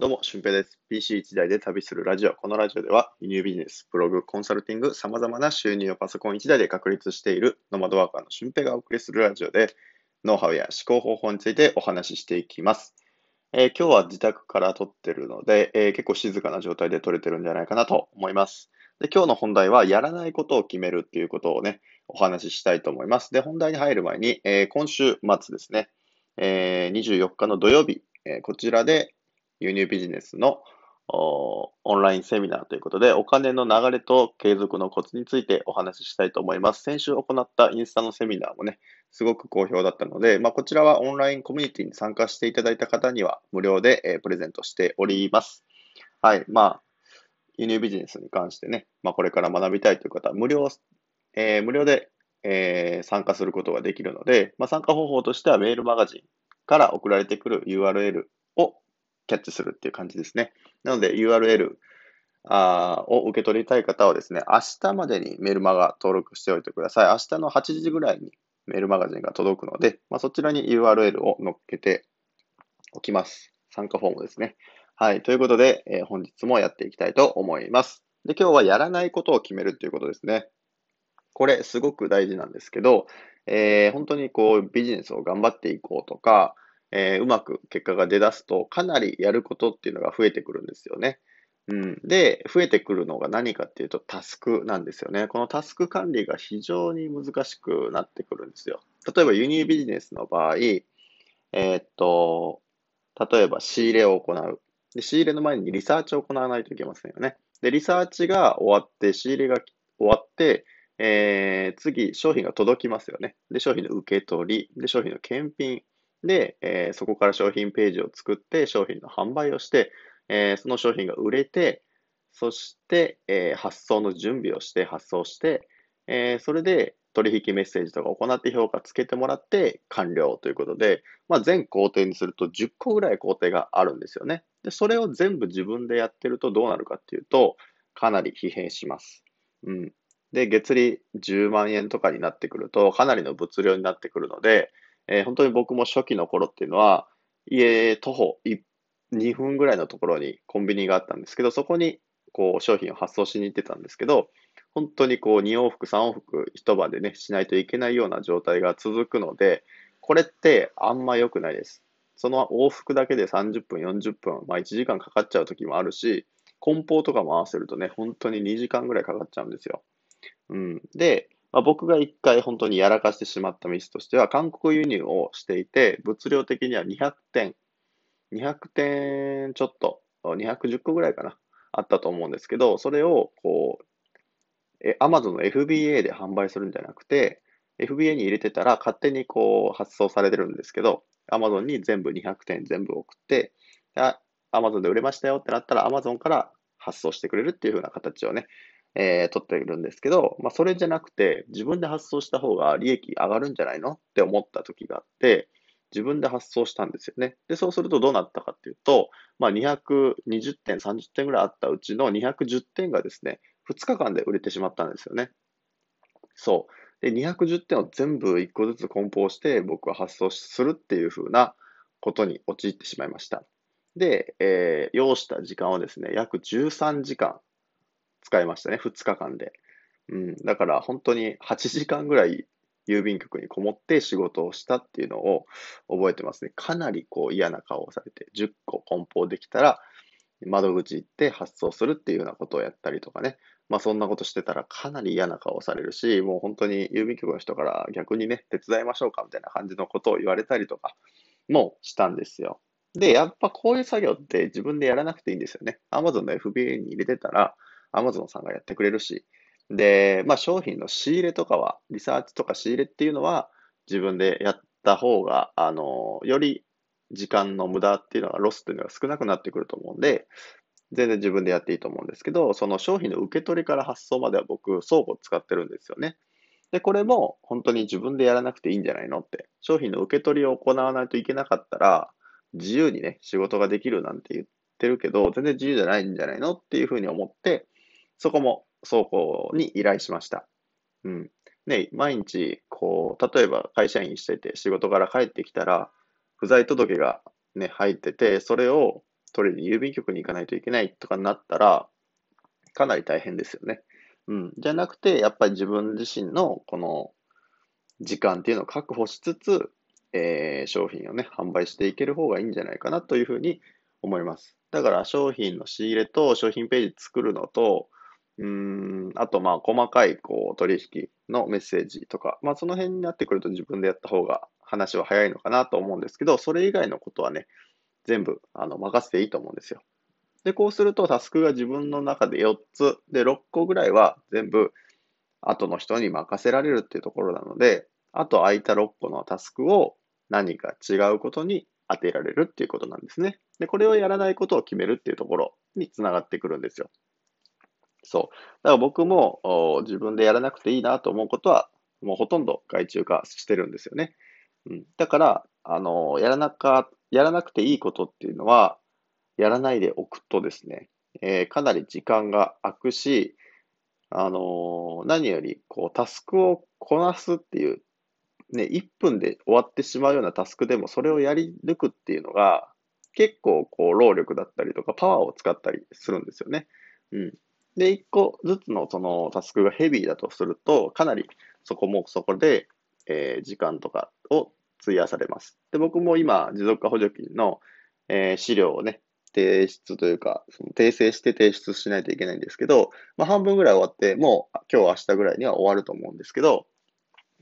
どうも、俊平です。PC 一台で旅するラジオ。このラジオでは、輸入ビジネス、ブログ、コンサルティング、様々な収入をパソコン一台で確立しているノマドワーカーの俊平がお送りするラジオで、ノウハウや思考方法についてお話ししていきます。えー、今日は自宅から撮ってるので、えー、結構静かな状態で撮れてるんじゃないかなと思います。で、今日の本題は、やらないことを決めるっていうことをね、お話ししたいと思います。で、本題に入る前に、えー、今週末ですね、え24日の土曜日、えこちらで、輸入ビジネスのオンラインセミナーということで、お金の流れと継続のコツについてお話ししたいと思います。先週行ったインスタのセミナーもね、すごく好評だったので、まあ、こちらはオンラインコミュニティに参加していただいた方には無料で、え、プレゼントしております。はい。まあ、輸入ビジネスに関してね、まあ、これから学びたいという方は無料、えー、無料で、えー、参加することができるので、まあ、参加方法としてはメールマガジンから送られてくる URL キャッチするっていう感じですね。なので URL あを受け取りたい方はですね、明日までにメルマガ登録しておいてください。明日の8時ぐらいにメールマガジンが届くので、まあ、そちらに URL を載っけておきます。参加フォームですね。はい。ということで、えー、本日もやっていきたいと思います。で、今日はやらないことを決めるということですね。これすごく大事なんですけど、えー、本当にこうビジネスを頑張っていこうとか、えー、うまく結果が出だすと、かなりやることっていうのが増えてくるんですよね。うん。で、増えてくるのが何かっていうと、タスクなんですよね。このタスク管理が非常に難しくなってくるんですよ。例えば輸入ビジネスの場合、えー、っと、例えば仕入れを行うで。仕入れの前にリサーチを行わないといけませんよね。で、リサーチが終わって、仕入れが終わって、えー、次、商品が届きますよね。で、商品の受け取り、で、商品の検品、で、えー、そこから商品ページを作って商品の販売をして、えー、その商品が売れて、そして、えー、発送の準備をして、発送して、えそれで取引メッセージとか行って評価つけてもらって完了ということで、まあ、全工程にすると10個ぐらい工程があるんですよね。で、それを全部自分でやってるとどうなるかっていうと、かなり疲弊します。うん。で、月利10万円とかになってくると、かなりの物量になってくるので、えー、本当に僕も初期の頃っていうのは、家徒歩2分ぐらいのところにコンビニがあったんですけど、そこにこう商品を発送しに行ってたんですけど、本当にこう2往復、3往復一晩でね、しないといけないような状態が続くので、これってあんま良くないです。その往復だけで30分、40分、まあ1時間かかっちゃう時もあるし、梱包とかも合わせるとね、本当に2時間ぐらいかかっちゃうんですよ。うん。で、まあ、僕が一回本当にやらかしてしまったミスとしては、韓国輸入をしていて、物量的には200点、200点ちょっと、210個ぐらいかな、あったと思うんですけど、それを、こう、え、Amazon の FBA で販売するんじゃなくて、FBA に入れてたら勝手にこう発送されてるんですけど、Amazon に全部200点全部送って、Amazon で売れましたよってなったら Amazon から発送してくれるっていう風な形をね、えー、取っているんですけど、まあ、それじゃなくて、自分で発送した方が利益上がるんじゃないのって思った時があって、自分で発送したんですよね。で、そうするとどうなったかっていうと、まあ、220点、30点ぐらいあったうちの210点がですね、2日間で売れてしまったんですよね。そう。で、210点を全部1個ずつ梱包して僕は発送するっていう風なことに陥ってしまいました。で、えー、要した時間はですね、約13時間使いましたね、2日間で。うん、だから本当に8時間ぐらい郵便局にこもって仕事をしたっていうのを覚えてますね。かなりこう嫌な顔をされて、10個梱包できたら窓口行って発送するっていうようなことをやったりとかね。まあそんなことしてたらかなり嫌な顔をされるし、もう本当に郵便局の人から逆にね、手伝いましょうかみたいな感じのことを言われたりとかもしたんですよ。で、やっぱこういう作業って自分でやらなくていいんですよね。Amazon の FBA に入れてたら、アマゾンさんがやってくれるし、で、まあ商品の仕入れとかは、リサーチとか仕入れっていうのは自分でやった方が、あの、より時間の無駄っていうのが、ロスっていうのが少なくなってくると思うんで、全然自分でやっていいと思うんですけど、その商品の受け取りから発送までは僕、倉庫使ってるんですよね。で、これも本当に自分でやらなくていいんじゃないのって。商品の受け取りを行わないといけなかったら、自由にね、仕事ができるなんて言ってるけど、全然自由じゃないんじゃないのっていうふうに思って、そこも倉庫に依頼しました。うん。ね、毎日、こう、例えば会社員してて仕事から帰ってきたら、不在届がね、入ってて、それを取りに郵便局に行かないといけないとかになったら、かなり大変ですよね。うん。じゃなくて、やっぱり自分自身のこの時間っていうのを確保しつつ、えー、商品をね、販売していける方がいいんじゃないかなというふうに思います。だから商品の仕入れと商品ページ作るのと、うん、あとまあ細かいこう取引のメッセージとか、まあその辺になってくると自分でやった方が話は早いのかなと思うんですけど、それ以外のことはね、全部あの任せていいと思うんですよ。で、こうするとタスクが自分の中で4つ、で、6個ぐらいは全部後の人に任せられるっていうところなので、あと空いた6個のタスクを何か違うことに当てられるっていうことなんですね。で、これをやらないことを決めるっていうところにつながってくるんですよ。そう。だから僕も自分でやらなくていいなと思うことは、もうほとんど外注化してるんですよね。うん、だから、あの、やらなか、やらなくていいことっていうのは、やらないでおくとですね、えー、かなり時間が空くし、あのー、何より、こう、タスクをこなすっていう、ね、1分で終わってしまうようなタスクでも、それをやり抜くっていうのが、結構、こう、労力だったりとか、パワーを使ったりするんですよね。うん。で、1個ずつのそのタスクがヘビーだとすると、かなりそこもそこで、えー、時間とかを費やされます。で、僕も今、持続化補助金の、えー、資料をね、提出というか、その訂正して提出しないといけないんですけど、まあ、半分ぐらい終わって、もう今日明日ぐらいには終わると思うんですけど、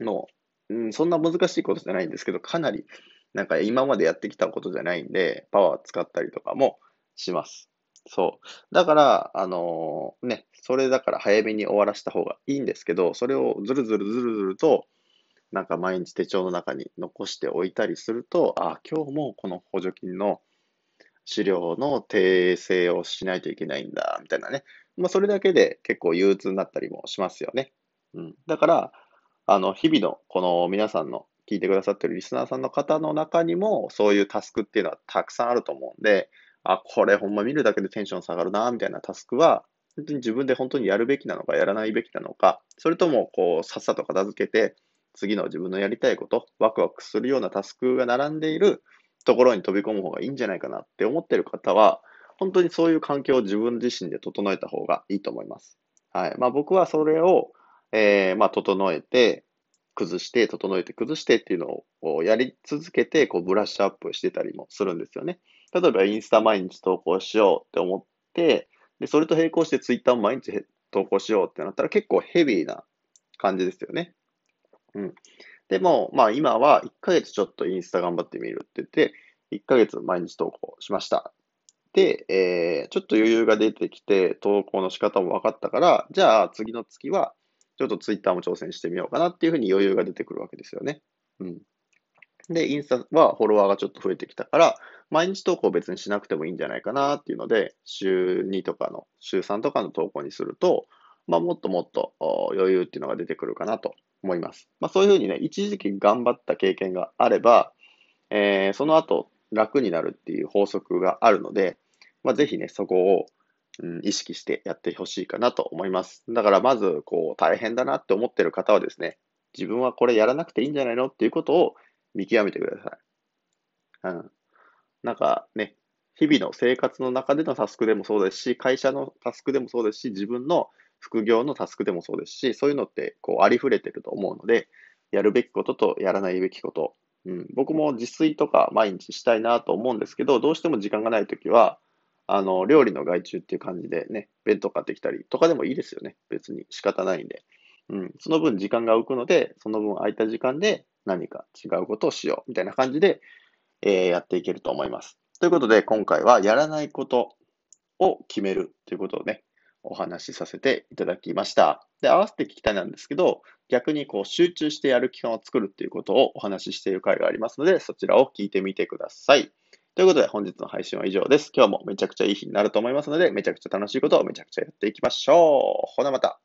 もう、うん、そんな難しいことじゃないんですけど、かなり、なんか今までやってきたことじゃないんで、パワー使ったりとかもします。そう。だから、あのー、ね、それだから早めに終わらせた方がいいんですけど、それをずるずるずるずると、なんか毎日手帳の中に残しておいたりすると、あ、今日もこの補助金の資料の訂正をしないといけないんだ、みたいなね。まあ、それだけで結構憂鬱になったりもしますよね。うん。だから、あの、日々のこの皆さんの聞いてくださってるリスナーさんの方の中にも、そういうタスクっていうのはたくさんあると思うんで、あ、これほんま見るだけでテンション下がるな、みたいなタスクは、本当に自分で本当にやるべきなのか、やらないべきなのか、それとも、こう、さっさと片付けて、次の自分のやりたいこと、ワクワクするようなタスクが並んでいるところに飛び込む方がいいんじゃないかなって思ってる方は、本当にそういう環境を自分自身で整えた方がいいと思います。はい。まあ僕はそれを、えー、まあ整えて、崩して、整えて、崩してっていうのをやり続けて、こうブラッシュアップしてたりもするんですよね。例えばインスタ毎日投稿しようって思って、で、それと並行してツイッターも毎日投稿しようってなったら結構ヘビーな感じですよね。うん。でも、まあ今は1ヶ月ちょっとインスタ頑張ってみるって言って、1ヶ月毎日投稿しました。で、えー、ちょっと余裕が出てきて、投稿の仕方も分かったから、じゃあ次の月は、ちょっとツイッターも挑戦してみようかなっていうふうに余裕が出てくるわけですよね。うん。で、インスタはフォロワーがちょっと増えてきたから、毎日投稿別にしなくてもいいんじゃないかなっていうので、週2とかの、週3とかの投稿にすると、まあ、もっともっと余裕っていうのが出てくるかなと思います。まあ、そういうふうにね、一時期頑張った経験があれば、えー、その後楽になるっていう法則があるので、まあ、ぜひね、そこを、うん、意識してやってほしいかなと思います。だからまず、こう、大変だなって思ってる方はですね、自分はこれやらなくていいんじゃないのっていうことを見極めてください。うん。なんかね、日々の生活の中でのタスクでもそうですし、会社のタスクでもそうですし、自分の副業のタスクでもそうですし、そういうのってこうありふれてると思うので、やるべきこととやらないべきこと。うん、僕も自炊とか毎日したいなと思うんですけど、どうしても時間がないときは、あの、料理の外注っていう感じでね、弁当買ってきたりとかでもいいですよね。別に仕方ないんで。うん、その分時間が浮くので、その分空いた時間で何か違うことをしようみたいな感じで、えー、やっていけると思います。ということで、今回はやらないことを決めるということをね、お話しさせていただきました。で、合わせて聞きたいなんですけど、逆にこう集中してやる期間を作るっていうことをお話ししている回がありますので、そちらを聞いてみてください。ということで、本日の配信は以上です。今日もめちゃくちゃいい日になると思いますので、めちゃくちゃ楽しいことをめちゃくちゃやっていきましょう。ほなまた。